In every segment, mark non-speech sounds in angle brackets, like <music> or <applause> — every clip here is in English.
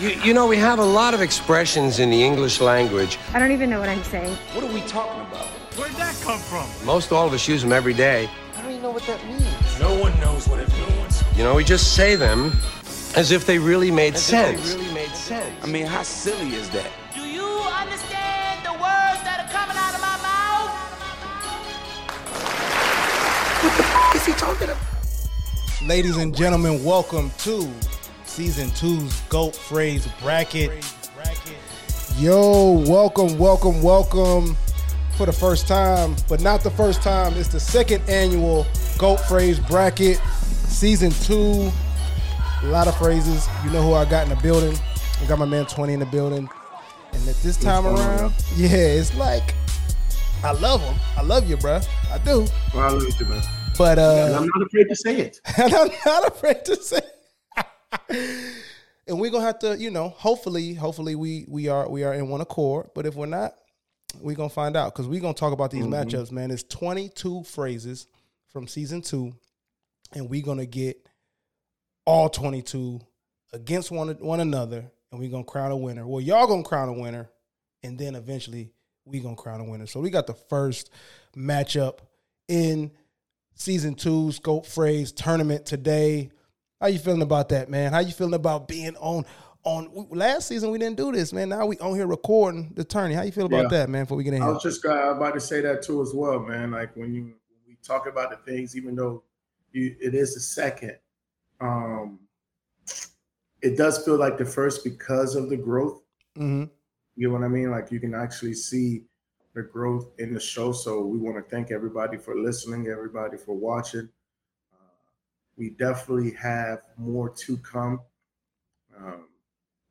You, you know, we have a lot of expressions in the English language. I don't even know what I'm saying. What are we talking about? Where'd that come from? Most all of us use them every day. I don't even know what that means. No one knows what it means. You know, we just say them as if they really made As if they sense. really made sense. I mean, how silly is that? Do you understand the words that are coming out of my mouth? Is he talking about? Ladies and gentlemen, welcome to season two's GOAT phrase bracket. Yo, welcome, welcome, welcome for the first time, but not the first time. It's the second annual GOAT phrase bracket, season two. A lot of phrases. You know who I got in the building. I got my man 20 in the building. And at this time going on, around, yeah, it's like, I love him. I love you, bro. I do. Well, I love you too, man. But uh, I'm not afraid to say it. and <laughs> I'm not afraid to say. <laughs> and we're gonna have to, you know, hopefully, hopefully we we are we are in one accord. But if we're not, we're gonna find out because we're gonna talk about these mm-hmm. matchups, man. It's 22 phrases from season two, and we're gonna get all 22 against one one another, and we're gonna crown a winner. Well, y'all gonna crown a winner, and then eventually we gonna crown a winner. So we got the first matchup in season two's GOAT phrase tournament today. How you feeling about that, man? How you feeling about being on on last season we didn't do this, man. Now we on here recording the tourney. How you feel about Yeah. that, man? Before we get in I here. was just uh, about to say that too as well, man. Like when you when we talk about the things, even though you, it is the second, um, it does feel like the first because of the growth. Mm-hmm. You know what I mean? Like you can actually see the growth in the show. So we want to thank everybody for listening, everybody for watching. We definitely have more to come. Um,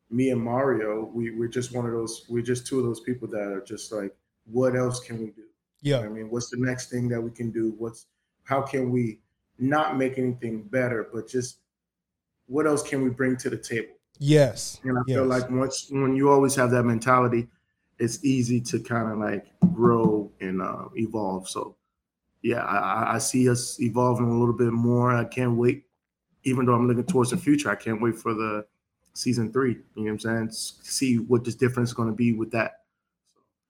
me and Mario, we, we're just one of those, we're just two of those people that are just like, what else can we do? Yeah. I mean, what's the next thing that we can do? What's how can we not make anything better, but just what else can we bring to the table? Yes. And I yes. feel like once when you always have that mentality, it's easy to kind of like grow and uh, evolve. So yeah, I, I- see us evolving a little bit more. I can't wait. Even though I'm looking towards the future, I can't wait for the season three. You know what I'm saying? See what this difference is going to be with that.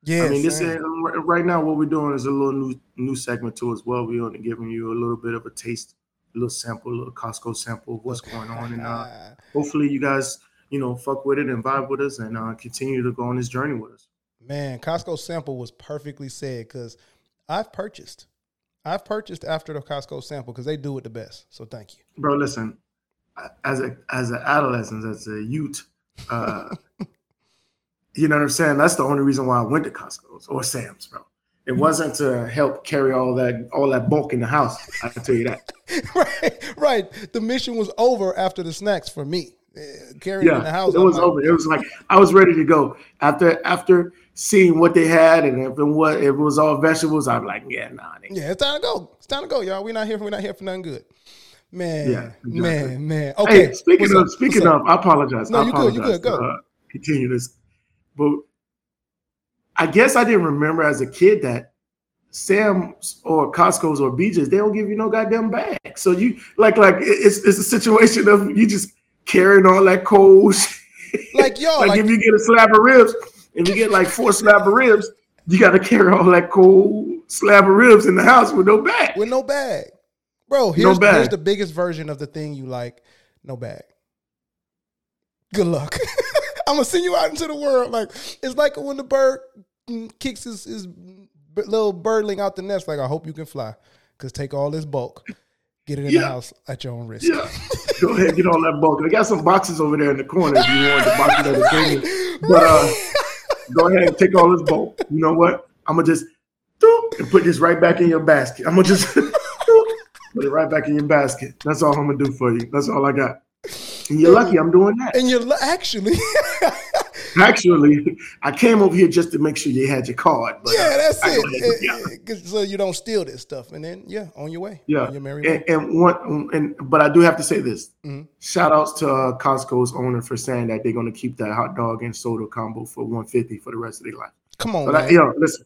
yeah. I mean, this is right now. What we're doing is a little new new segment too as well. We're only giving you a little bit of a taste, a little sample, a little Costco sample of what's going on, and uh, <laughs> hopefully you guys, you know, fuck with it and vibe with us, and uh, continue to go on this journey with us. Man, Costco sample was perfectly said because I've purchased. I've purchased after the Costco sample because they do it the best. So thank you. Bro, listen, as a as an adolescent, as a youth, uh, <laughs> you know what I'm saying. That's the only reason why I went to Costco's or Sam's, bro. It wasn't to help carry all that all that bulk in the house. I can tell you that. <laughs> right, right. The mission was over after the snacks for me. Eh, Carrying it in the yeah, house. it was over. It was like I was ready to go after after seeing what they had, and if it was if it was all vegetables, I'm like, yeah, nah, they- Yeah, it's time to go. It's time to go, y'all. We're not here. We're not here for nothing good. Man, Yeah, exactly. man, man. Okay. Hey, speaking what's of up? speaking of, I apologize. No, I you good, you good, go. Uh, continue this, but I guess I didn't remember as a kid that Sam's or Costco's or BJ's they don't give you no goddamn bag. So you like like it's it's a situation of you just carrying all that cold. shit. <laughs> Like, yo, like, like- if you get a slab of ribs, if you get like four slab of ribs, you got to carry all that cold slab of ribs in the house with no bag. with no bag, bro. Here's, bag. here's the biggest version of the thing you like. No bag. Good luck. <laughs> I'm gonna send you out into the world. Like it's like when the bird kicks his, his little birdling out the nest. Like I hope you can fly, cause take all this bulk, get it in the house at your own risk. Yeah. Go ahead, get all that bulk. I got some boxes over there in the corner if you want the boxes that are clean. But uh, go ahead and take all this bulk. You know what? I'm gonna just and put this right back in your basket. I'm gonna just <laughs> put it right back in your basket. That's all I'm gonna do for you. That's all I got. And you're lucky I'm doing that. And you're actually, <laughs> Actually, I came over here just to make sure you had your card. But, yeah, uh, that's I go ahead and- it. so you don't steal this stuff, and then yeah, on your way. Yeah, your merry and, and one, and but I do have to say this. Mhm. Shout outs to uh, Costco's owner for saying that they're going to keep that hot dog and soda combo for 150 for the rest of their life. Come on, But man. I, yo, listen,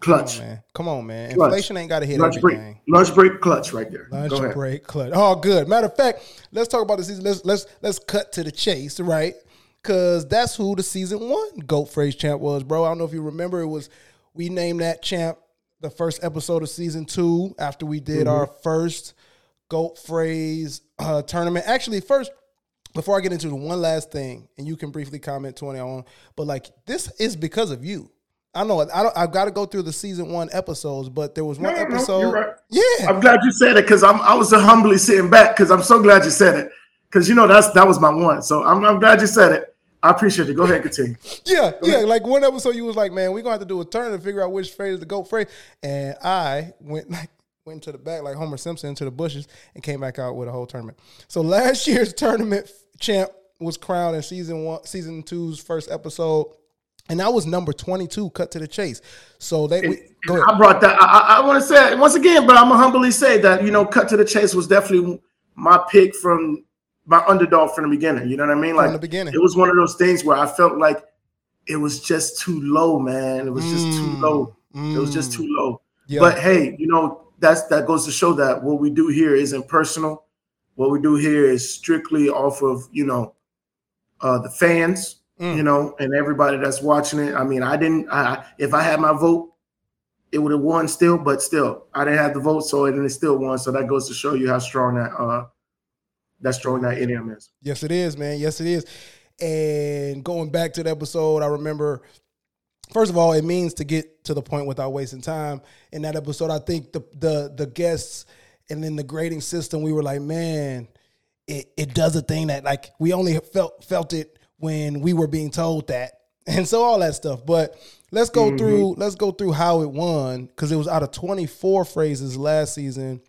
Come on, clutch, man. Come on, man. Clutch. Inflation ain't got to hit lunch break, lunch break, clutch right there. Lunch Go ahead. break clutch. Oh, good. Matter of fact, let's talk about the season. Let's let's let's cut to the chase, right? Because that's who the season one GOAT phrase champ was, bro. I don't know if you remember. It was we named that champ the first episode of season two after we did our first GOAT phrase uh, tournament. Actually, first before I get into the one last thing, and you can briefly comment twenty on, but like this is because of you. I know I don't. I've got to go through the season one episodes, but there was one No, no, episode. you're right. Yeah, I'm glad you said it because I'm I was humbly sitting back because I'm so glad you said it because you know that's that was my one. So I'm, I'm glad you said it. I appreciate it. Go ahead, continue. <laughs> Yeah, yeah. Like one episode, you was like, "Man, we're gonna have to do a turn to figure out which phrase is the goat phrase." And I went <laughs> like went to the back like Homer Simpson into the bushes and came back out with a whole tournament. So last <laughs> year's tournament champ was crowned in season one, season two's first episode, and that was number twenty two. Cut to the chase. So they we, go ahead. I brought that. I, I, I want to say once again, but I'm gonna humbly say that you know, cut to the chase was definitely my pick from my underdog from the beginning. You know what I mean? Like the beginning. it was one of those things where I felt like it was just too low, man. It was just too Mm, low. It was just too low. Yeah. But hey, you know, that's that goes to show that what we do here isn't personal. What we do here is strictly off of, you know, uh the fans, Mm. you know, and everybody that's watching it. I mean, I didn't I if I had my vote, it would have won still, but still, I didn't have the vote, so it and it still won. So that goes to show you how strong that uh that strong that idiom is. Yes, it is, man. Yes, it is. And going back to the episode, I remember. First of all, it means to get to the point without wasting time. In that episode, I think the the the guests and then the grading system, we were like, man, it, it does a thing that like we only felt felt it when we were being told that, <laughs> and so all that stuff. But let's go mm-hmm. through let's go through how it won because it was out of twenty four phrases last season,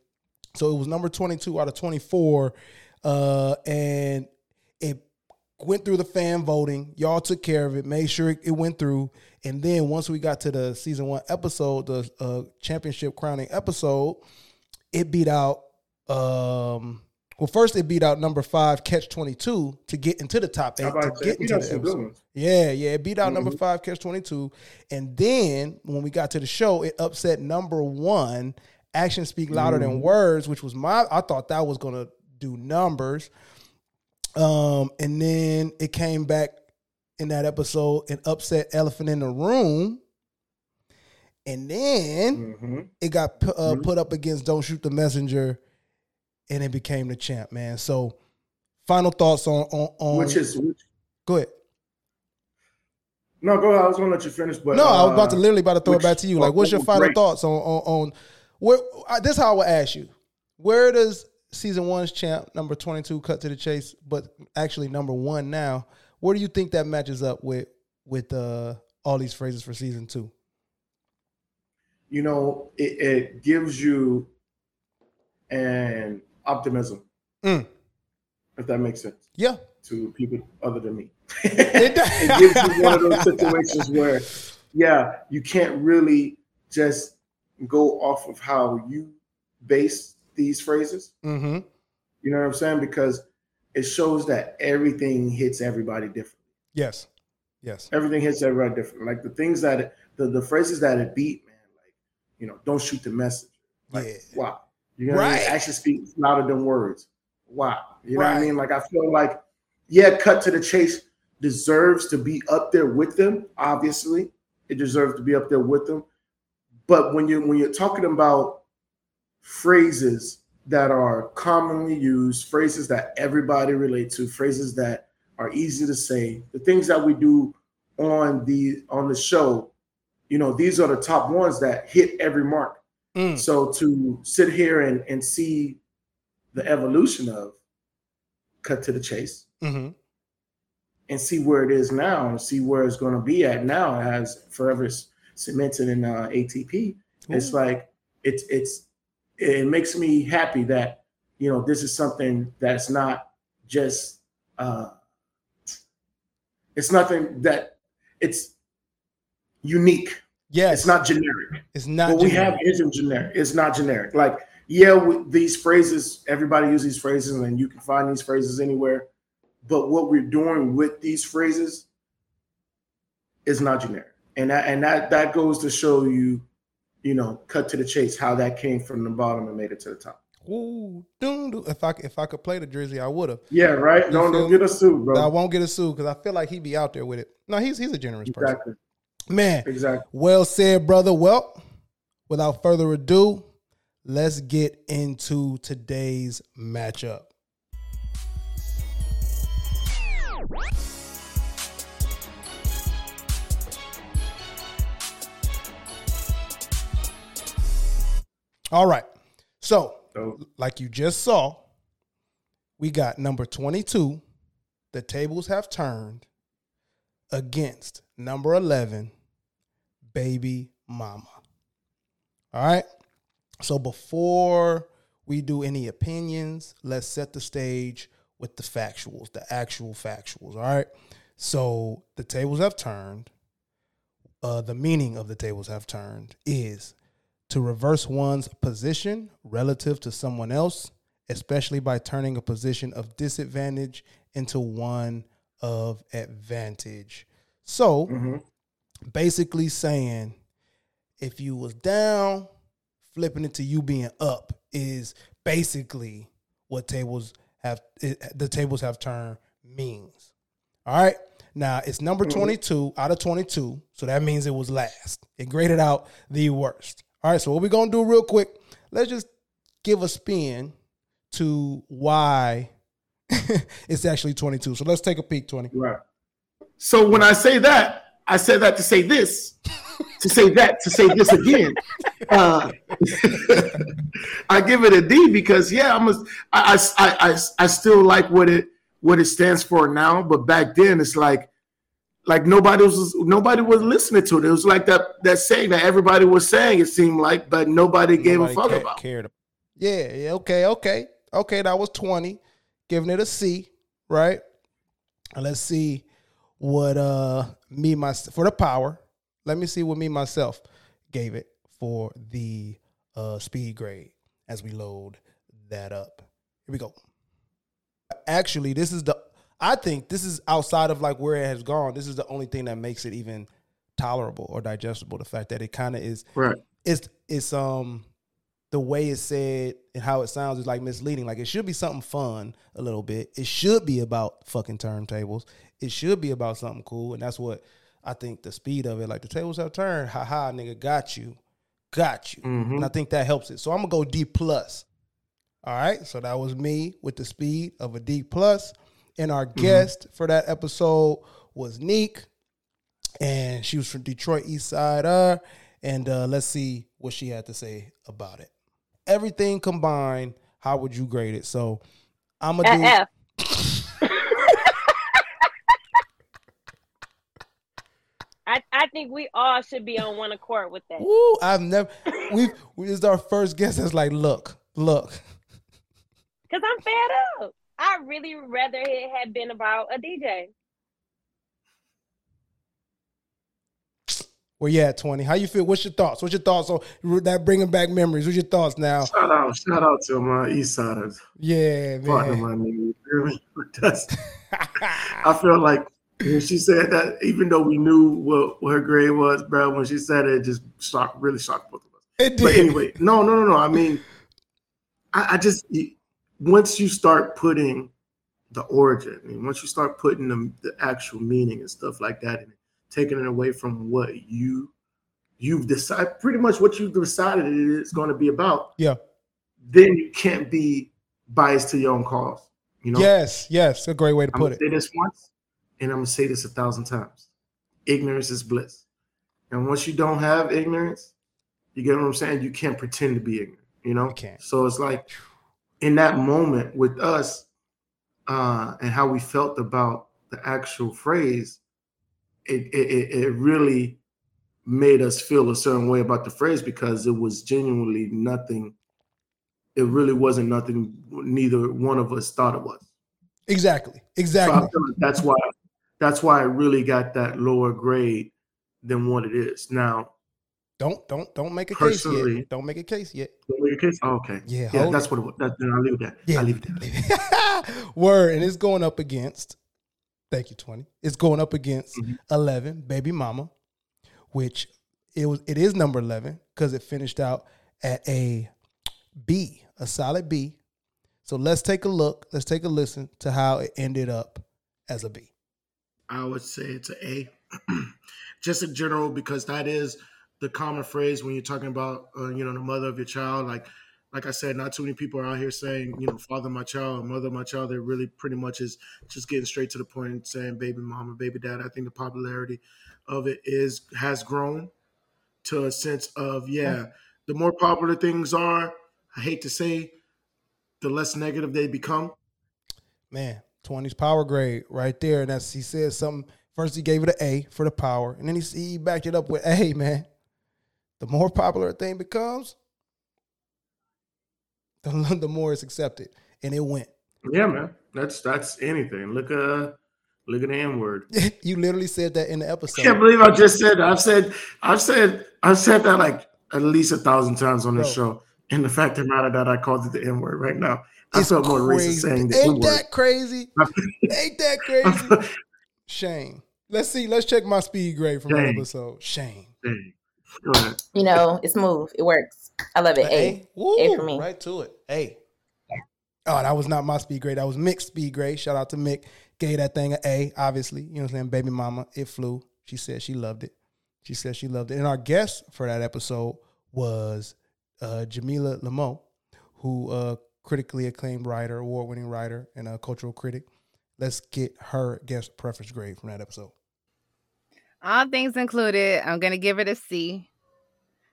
so it was number twenty two out of twenty four, uh, and it went through the fan voting. Y'all took care of it, made sure it, it went through. And then once we got to the season one episode, the uh, championship crowning episode, it beat out. Um, well, first it beat out number five, Catch Twenty Two, to get into the top eight. To get into the episode. Yeah, yeah, it beat out number five, Catch Twenty Two, and then when we got to the show, it upset number one, Actions Speak Louder Than Words, which was my. I thought that was gonna do numbers. Um, and then it came back in that episode and upset Elephant in the Room. And then Mhm. it got uh, put up against Don't Shoot the Messenger, and it became the champ, man. So, final thoughts on on, on Which is which, go ahead. no, go ahead. I was gonna let you finish, but No, I was about to uh, literally about to throw which- it back to you. Like, what's your final great- thoughts on on, on where? I, this is how I would ask you: Where does season one's champ number twenty two cut to the chase, but actually number one now? Where do you think that matches up with with uh, all these phrases for season two? you know, it, it gives you an optimism, Mm. if that makes sense Yeah, to people other than me. <laughs> It it gives you one of those situations where, yeah, you can't really just go off of how you base these phrases. mm-hmm. You know what I'm saying? Because it shows that everything hits everybody different. Yes, yes, Everything hits everybody different. Like the things that it, the the phrases that it beat, man. Like you know, don't shoot the messenger. Like Yeah. wow, you know what I mean? Right. Action speaks louder than words. Wow, you know what I mean? Like I feel like yeah, cut to the chase deserves to be up there with them. Obviously, it deserves to be up there with them. But when you when you're talking about phrases that are commonly used, phrases that everybody relate to, phrases that are easy to say, the things that we do on the on the show, you know, these are the top ones that hit every mark. Mm. So to sit here and, and see the evolution of cut to the chase Mm-hmm. and see where it is now and see where it's going to be at now as forever cemented in uh, ATP. It's like it's it's it makes me happy that you know this is something that's not just uh it's nothing that it's unique. Yeah, It's not generic. It's not. what we have isn't generic. It's not generic. Like yeah, with these phrases, everybody uses these phrases, and you can find these phrases anywhere. But what we're doing with these phrases is not generic, and that and that that goes to show you, you know, cut to the chase how that came from the bottom and made it to the top. Ooh, if I if I could play the Drizzy, I would have. Yeah, right. don't don't get a suit, bro. I won't get a suit because I feel like he'd be out there with it. No, he's he's a generous person. Man, Exactly. well said, brother. Well, without further ado, let's get into today's matchup. All right. So, So, like you just saw, we got number 22. The tables have turned against number 11, Baby Mama. All right. So before we do any opinions, let's set the stage with the factuals, the actual factuals. All right. So the tables have turned. Uh, the meaning of the tables have turned is to reverse one's position relative to someone else, especially by turning a position of disadvantage into one of advantage. So mhm. basically saying if you was down, flipping it to you being up is basically what tables have it, the tables have turned means. All right. Now it's number 22 out of 22. So that means it was last. It graded out the worst. All right. So what we're going to do real quick, let's just give a spin to why <laughs> it's actually 22. So let's take a peek, 20. right. So when I say that, I say that to say this, <laughs> to say that, to say this again. <laughs> Uh, I give it a D because yeah, I'm a, I, I, I, I still like what it what it stands for now, but back then it's like like nobody was nobody was listening to it. It was like that that saying that everybody was saying. It seemed like, but nobody gave Nobody a fuck ca- about. Cared. Yeah, yeah, okay, okay. Okay, that was 20. Giving it a C, right? And let's see what uh me my for the power. Let me see what me myself gave it for the uh speed grade as we load that up. Here we go. Actually, this is the I think this is outside of like where it has gone. This is the only thing that makes it even tolerable or digestible. The fact that it kind of is Right. it's it's um the way it's said and how it sounds is like misleading. Like it should be something fun a little bit. It should be about fucking turntables. It should be about something cool, and that's what I think the speed of it. Like the tables have turned. Ha ha, nigga, got you, got you, and I think that helps it. So I'm gonna go D plus. All right, so that was me with the speed of a D plus, and our guest for that episode was Neek and she was from Detroit East Side. Uh, and uh, let's see what she had to say about it. Everything combined, how would you grade it? So I'm gonna do. F. <laughs> I, I think we all should be on one accord with that. Woo, I've never. We've. This is our first guest that's like, look, look. <laughs> Because I'm fed up. I really rather it had been about a DJ. Where you at, twenty? How you feel? What's your thoughts? What's your thoughts on that bringing back memories? What's your thoughts now? Shout out, shout out to my East Siders. Yeah, man. my nigga. You feel me? <laughs> That's- <laughs> I feel like when she said that, even though we knew what, what her grade was, bro, when she said it, it just shocked, really shocked both of us. It did. But anyway, no, no, no, no. I mean, I, I just once you start putting the origin, I mean, once you start putting the, the actual meaning and stuff like that, and taking it away from what you you've decided, pretty much what you've decided it is going to be about, Yeah. then you can't be biased to your own cause. You know, Yes. Yes. A great way to I'm put it. say this once, and I'm gonna say this a thousand times. Ignorance is bliss. And once you don't have ignorance, you get what I'm saying? You can't pretend to be ignorant, you know? You can't. So it's like in that moment with us, uh, and how we felt about the actual phrase, it it, it really made us feel a certain way about the phrase because it was genuinely nothing. It really wasn't nothing neither one of us thought it was. Exactly. Exactly. Feel like that's why that's why I really got that lower grade than what it is. Now, Don't don't don't make a case yet. Don't make a case yet. don't make a case. Oh, okay. Yeah, Yeah, that's it. what it was. That, then I'll leave that. Yeah. I'll leave it there. <laughs> Word. And it's going up against, thank you, 20. It's going up against Mhm. 11, Baby Mama, which it was it is number 11 because it finished out at a B, a solid B. So let's take a look. Let's take a listen to how it ended up as a B. I would say it's an A, <clears throat> just in general, because that is the common phrase when you're talking about, uh, you know, the mother of your child. Like, like I said, not too many people are out here saying, you know, father my child, mother my child. They're really pretty much is just getting straight to the point and saying baby mama, baby dad. I think the popularity of it is has grown to a sense of yeah. The more popular things are, I hate to say, the less negative they become. Man, 20s power grade right there. And that's he said something. First he gave it an A for the power, and then he, he backed it up with A, man. The more popular a thing becomes, <laughs> the, the more it's accepted. And it went. Yeah, man. That's that's anything. Look uh look at the N word. <laughs> you literally said that in the episode. I can't believe I just said that. I've said I've said I've said that like at least a thousand times on this Bro. show. And the fact of the matter that I called it the N word right now. I It's felt more crazy. racist saying the Ain't word. that crazy? <laughs> Ain't that crazy? Shame. Let's see. Let's check my speed grade from that Shame. episode. Shame. Go You know, it's smooth. It works. I love it. A. A. Woo, A for me. Right to it. A. Oh, that was not my speed grade. That was Mick's speed grade. Shout out to Mick. Gave that thing an A, obviously. You know what I'm saying? Baby mama, it flew. She said she loved it. She said she loved it. And our guest for that episode was uh, Jamila Lemieux, who uh, critically acclaimed writer, award winning writer, and a cultural critic. Let's get her guest preference grade from that episode. All things included, I'm gonna give it a C,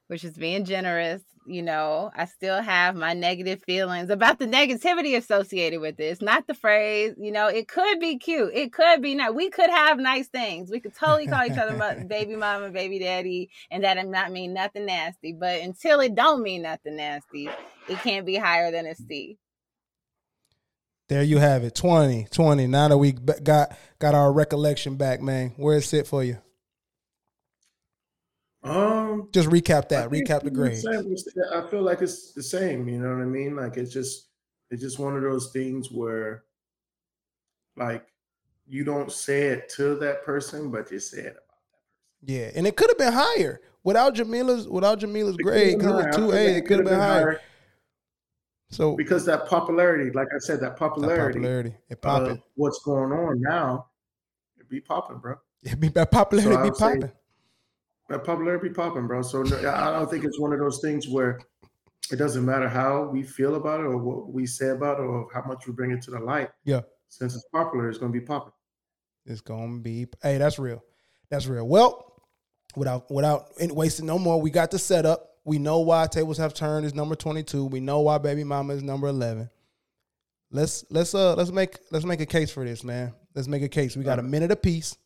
which is being generous. You know, I still have my negative feelings about the negativity associated with this. Not the phrase, you know, it could be cute. It could be not. We could have nice things. We could totally call each other mo- <laughs> baby mama, and baby daddy, and that not mean nothing nasty. But until it don't mean nothing nasty, it can't be higher than a C. There you have it. 20, 20. Now that we got got our recollection back, man. where's it sit for you? Um Just recap that. Recap the grades. I feel like it's the same. You know what I mean? Like it's just it's just one of those things where, like, you don't say it to that person, but you say it. About that person. Yeah, and it could have been higher without Jamila's without Jamila's grade. Because it was two A. it could have been higher. So because that popularity, like I said, that that popularity, popularity, it popping. what's going on now, it be popping, bro. It be that popularity So I be popping. That popularity be popping, bro. So no, I don't think it's one of those things where it doesn't matter how we feel about it or what we say about it or how much we bring it to the light. Yeah. Since it's popular, it's gonna be popping. It's gonna be. Hey, that's real. That's real. Well, without without wasting no more, we got the setup. We know why tables have turned is number twenty two. We know why baby mama is number eleven. Let's let's uh let's make let's make a case for this, man. Let's make a case. We got a minute apiece.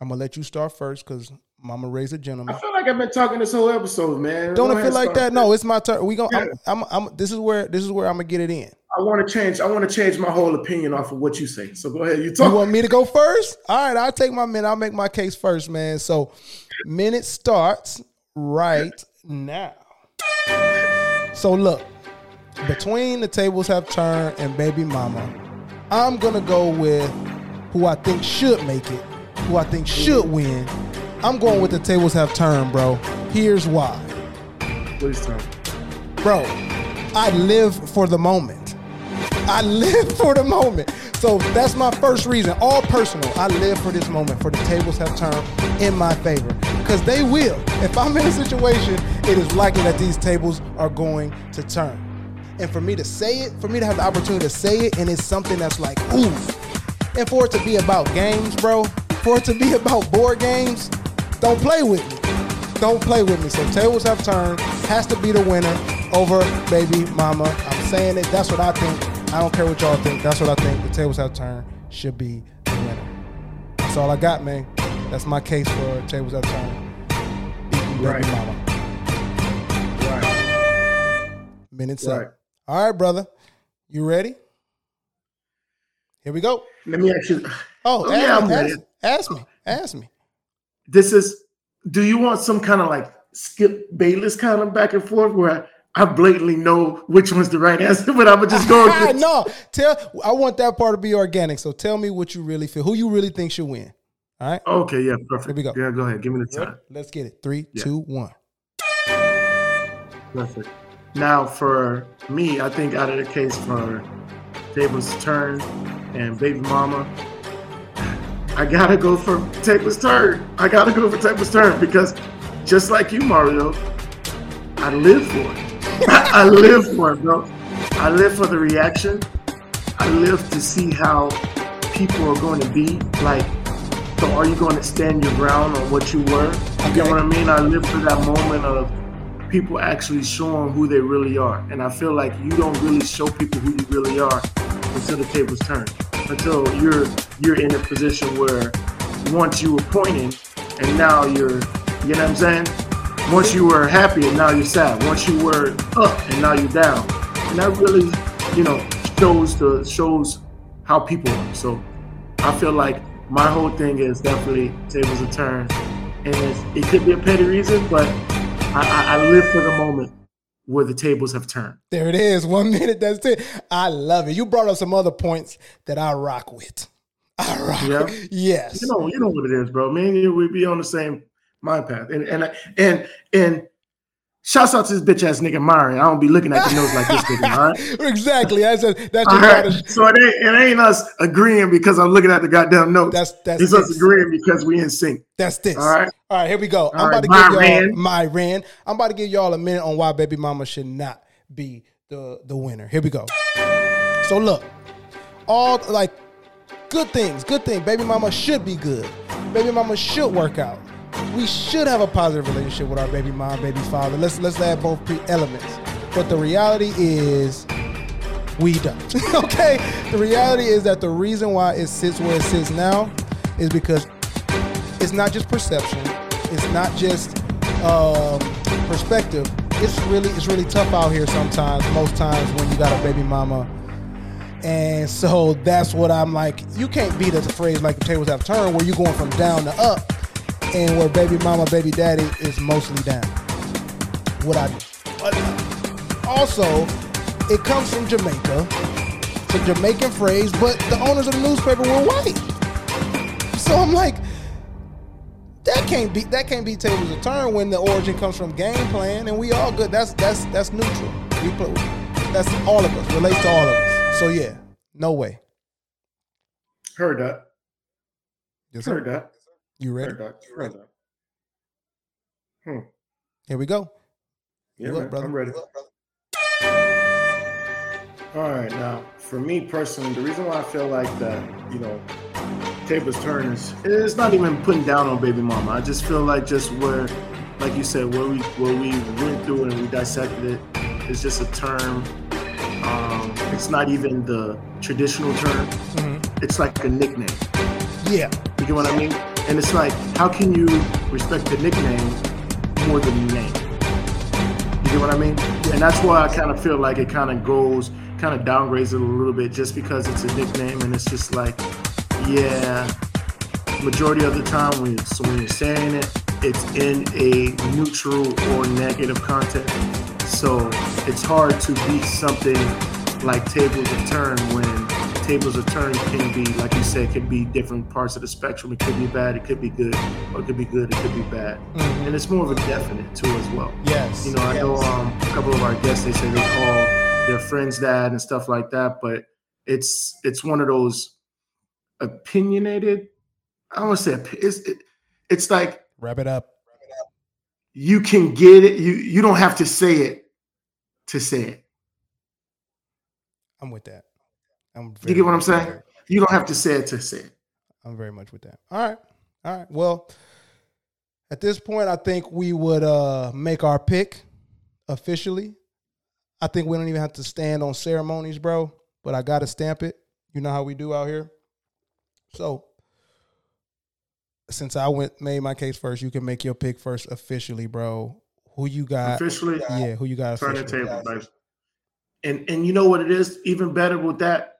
I'm gonna let you start first because Mama raised a gentleman. I feel like I've been talking this whole episode, man. Don't it feel like that? No, it's my turn. We gonna. Yeah. I'm, I'm, I'm. This is where. This is where I'm gonna get it in. I want to change. I want to change my whole opinion off of what you say. So go ahead. You talk. You want me to go first? All right, I'll take my minute. I'll make my case first, man. So, minute starts right now. So look, between the tables have turned and Baby Mama, I'm gonna go with who I think should make it, who I think should win. I'm going with the tables have turned, bro. Here's why. Please tell. Bro, I live for the moment. I live <laughs> for the moment. So that's my first reason. All personal. I live for this moment. For the tables have turned in my favor. Because they will. If I'm in a situation, it is likely that these tables are going to turn. And for me to say it, for me to have the opportunity to say it, and it's something that's like, ooh. And for it to be about games, bro, for it to be <laughs> about board games, don't play with me. Don't play with me. So tables have turned. Has to be the winner over baby mama. I'm saying it. That's what I think. I don't care what y'all think. That's what I think. The tables have turned. Should be the winner. That's all I got, man. That's my case for tables have turned. Baby Right. mama. Right. Minute seven. Right. All right, brother. You ready? Here we go. Let me ask you. Oh, Oh, ask, yeah, I'm ask- ask me. Ask me. This is. Do you want some kind of like Skip Bayless kind of back and forth where I blatantly know which one's the right answer, <laughs> but I would just go. <laughs> Against- no, tell. I want that part to be organic. So tell me what you really feel. Who you really think should win? All right. Okay. Yeah. Perfect. Here we go. Yeah. Go ahead. Give me the Ready? time. Let's get it. Three, Yeah. two, one. Perfect. Now, for me, I think out of the case for Tables Turn and Baby Mama, I gotta go for Tables Turn. I gotta go for Tables Turn because just like you, Mario, I live for it. <laughs> I live for it, bro. I live for the reaction. I live to see how people are going to be. Like, so are you going to stand your ground on what you were? You get what I mean? I live for that moment of people actually showing who they really are. And I feel like you don't really show people who you really are until the tables turn. Until you're you're in a position where once you were pointing and now you're you know what I'm saying? Once you were happy and now you're sad. Once you were up and now you're down. And that really, you know, shows the shows how people are. So I feel like my whole thing is definitely tables are turned. And it could be a petty reason, but I, I, I live for the moment where the tables have turned. There it is. One minute. That's it. I love it. You brought up some other points that I rock with. I rock. Yeah. Yes. You know, you know what it is, bro. Me and you, we be on the same mind path. And and and and shouts out to this bitch ass nigga Mari. I don't be looking at the notes like this nigga, all right? <laughs> exactly. That's a, that's All your right. daughter's- So it ain't, it ain't us agreeing because I'm looking at the goddamn notes. That's that's it's us agreeing because we in sync. That's this. All right. All right, here we go. I'm All about to right, give y'all Myron. my Ran. I'm about to give y'all a minute on why Baby Mama should not be the the winner. Here we go. So look, all like good things, good thing. Baby Mama should be good. Baby Mama should work out. We should have a positive relationship with our baby mom, baby father. Let's let's add both elements. But the reality is we don't. <laughs> okay? The reality is that the reason why it sits where it sits now is because it's not just perception. It's not just um, perspective. It's really it's really tough out here sometimes. Most times when you got a baby mama, and so that's what I'm like. You can't beat a phrase like the tables have turned, where you're going from down to up, and where baby mama, baby daddy is mostly down. What I do. also, it comes from Jamaica. It's a Jamaican phrase, but the owners of the newspaper were white. So I'm like, that can't be that can't be tables of turn when the origin comes from game plan, and we all good. That's that's that's neutral. We play, that's all of us relates to all of us. So yeah, no way. Heard that. Yes, Heard that. You ready? Heard that. Hmm. Here we go. Yeah, You up, brother? I'm ready. All right, now for me personally, the reason why I feel like that, you know, tables turn is it's not even putting down on baby mama. I just feel like just where, like you said, where we where we went through it and we dissected it, it's just a term. Um, it's not even the traditional term. It's like a nickname. Yeah. You get what I mean? And it's like, how can you respect the nickname more than the name? You get what I mean? And that's why I kind of feel like it kind of goes, kind of downgrades it a little bit just because it's a nickname and it's just like, yeah, majority of the time when, so when you're saying it, it's in a neutral or negative context. So it's hard to beat something like tables of turn when tables of turn can be, like you said, can be different parts of the spectrum. It could be bad, it could be good, or it could be good, it could be bad. And it's more of a definite too as well. Yes. You know, I know um, a couple of our guests they say they call their friends dad and stuff like that, but it's it's one of those opinionated. I don't want to say it's it, it's like Wrap it up. you can get it. You you don't have to say it to say it. I'm with that. I'm You get what I'm saying? You don't have to say it to say it. I'm very much with that. All right. All right. Well, at this point, I think we would uh make our pick officially. I think we don't even have to stand on ceremonies, bro. But I gotta stamp it. You know how we do out here. So since I went made my case first, you can make your pick first officially, bro. Who you got? Officially, Yeah, who you got turn the table, baby. And and you know what it is? Even better with that.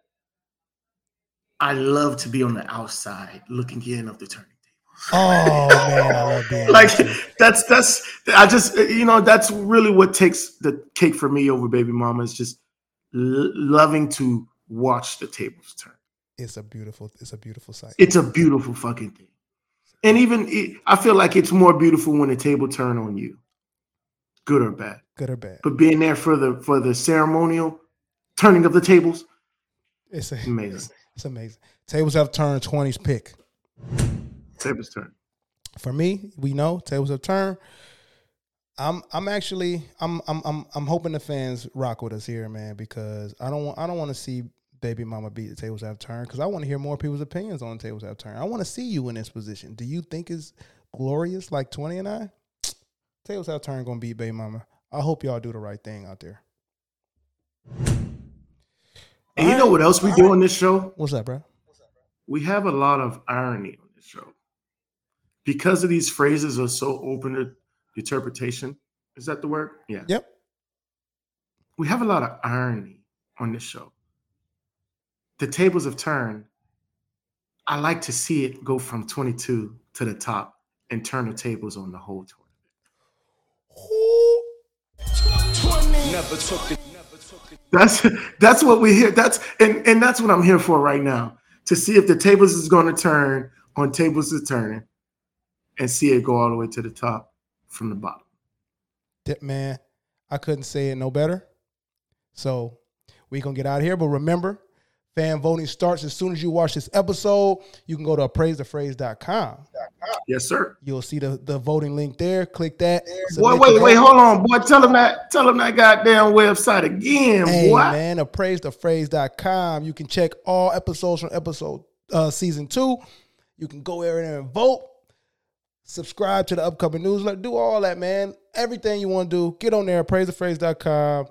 I love to be on the outside looking in of the turning table. Oh man, I <laughs> love being like that's that's I just you know that's really what takes the cake for me over baby mama is just l- loving to watch the tables turn. it's a beautiful, it's a beautiful sight. It's a beautiful fucking thing, and even it, I feel like it's more beautiful when the table turn on you. good or bad. Good or bad. But being there for the for the ceremonial turning of the tables, It's a, amazing. It's amazing. Tables have turned 20's pick. Tables turn. For me, we know tables have turned. I'm I'm actually I'm I'm I'm I'm hoping the fans rock with us here, man, because I don't want I don't want to see baby mama beat the tables have turned because I want to hear more people's opinions on tables have turned. I want to see you in this position. Do you think it's glorious like 20 and I? Tables have turned gonna beat baby mama. I hope y'all do the right thing out there. And you know what else we do on this show? What's that, bro? We have a lot of irony on this show. Because of these phrases are so open to interpretation. Is that the word? Yeah. Yep. We have a lot of irony on this show. The tables have turned. I like to see it go from 22 to the top and turn the tables on the whole tournament. Never took the That's that's what we hear. That's and and that's what I'm here for right now to see if the tables is going to turn on tables is turning, and see it go all the way to the top from the bottom. Dip man, I couldn't say it no better. So we gonna get out of here. But remember, fan voting starts as soon as you watch this episode. You can go to appraisethephrase.com. Yes, sir. You'll see the, the voting link there. Click that. Boy, submit wait, wait, hold on, boy. Tell them that. Tell them that goddamn website again, Hey boy. man, appraisethephrase.com. You can check all episodes from episode uh season two. You can go in there and vote. Subscribe to the upcoming newsletter. Do all that, man. Everything you want to do, get on there, appraisethephrase.com.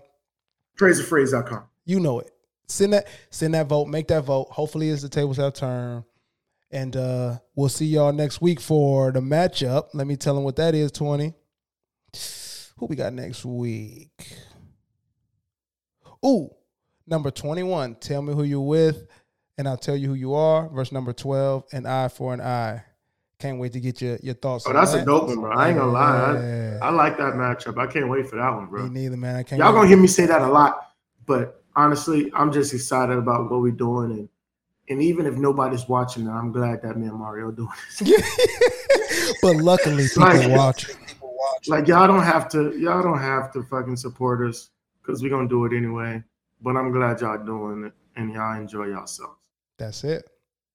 PraiseThePhrase.com. You know it. Send that, send that vote, make that vote. Hopefully it's the tables have turned. And uh we'll see y'all next week for the matchup. Let me tell them what that is, 20. Who we got next week? Ooh, number 21. Tell me who you're with, and I'll tell you who you are. Verse number 12, an eye for an eye. Can't wait to get your, your thoughts Oh, on that's that. a dope one, bro. I ain't gonna lie. Yeah. I, I like that matchup. I can't wait for that one, bro. Me neither, man. I can't Y'all wait. gonna hear me say that a lot, but honestly, I'm just excited about what we're doing, and and even if nobody's watching, I'm glad that me and Mario doing this. <laughs> but luckily, people Like- watching. like y'all don't have to, y'all don't have to fucking support us because we're gonna do it anyway. But I'm glad y'all doing it, and y'all enjoy yourselves. That's it.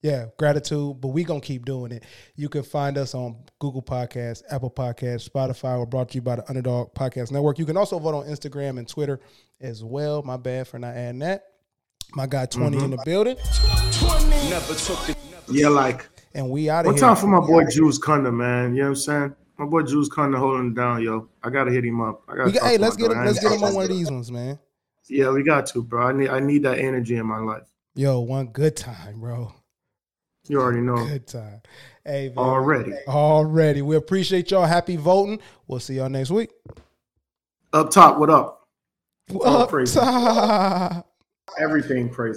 Yeah, gratitude, but we gonna keep doing it. You can find us on Google Podcasts, Apple Podcasts, Spotify. We're brought to you by the Underdog Podcast Network. You can also vote on Instagram and Twitter as well. My bad for not adding that. My guy 20 in the mm-hmm. building, never took the Yeah, like and we out of one here. time for my boy Jules Kunda, man. You know what I'm saying? My boy Jules Kunda holding it down, yo. I gotta hit him up. I gotta got, hey, let's get him. Let's get him on one of these ones, man. Yeah, we got to, bro. I need I need that energy in my life. Yo, one good time, bro. You already know. Good time. Hey, man. Already. Already. We appreciate y'all. Happy voting. We'll see y'all next week. Up top, what up? All Up praise. top. Everything praise.